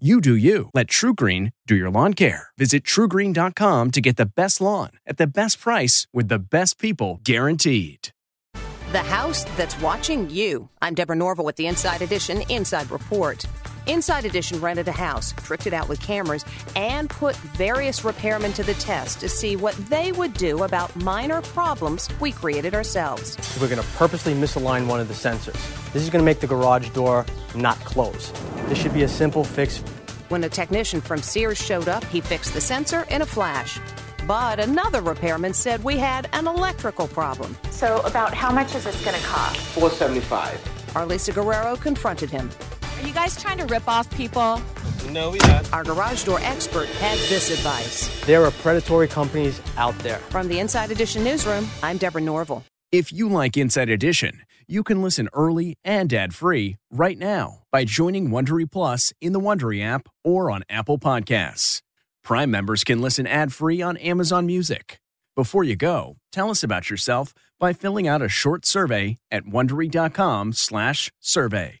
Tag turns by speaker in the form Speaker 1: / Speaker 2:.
Speaker 1: You do you. Let TruGreen do your lawn care. Visit trugreen.com to get the best lawn at the best price with the best people guaranteed.
Speaker 2: The house that's watching you. I'm Deborah Norville with the Inside Edition Inside Report. Inside Edition rented a house, tricked it out with cameras, and put various repairmen to the test to see what they would do about minor problems we created ourselves.
Speaker 3: We're going to purposely misalign one of the sensors. This is going to make the garage door not close. This should be a simple fix.
Speaker 2: When a technician from Sears showed up, he fixed the sensor in a flash. But another repairman said we had an electrical problem.
Speaker 4: So, about how much is this going to cost?
Speaker 5: 475
Speaker 2: our Lisa Guerrero confronted him.
Speaker 6: Are you guys trying to rip off people?
Speaker 5: No, we not.
Speaker 2: Our garage door expert had this advice.
Speaker 3: There are predatory companies out there.
Speaker 2: From the Inside Edition newsroom, I'm Deborah Norville.
Speaker 1: If you like Inside Edition, you can listen early and ad-free right now by joining Wondery Plus in the Wondery app or on Apple Podcasts. Prime members can listen ad-free on Amazon Music. Before you go, tell us about yourself by filling out a short survey at wondery.com/survey.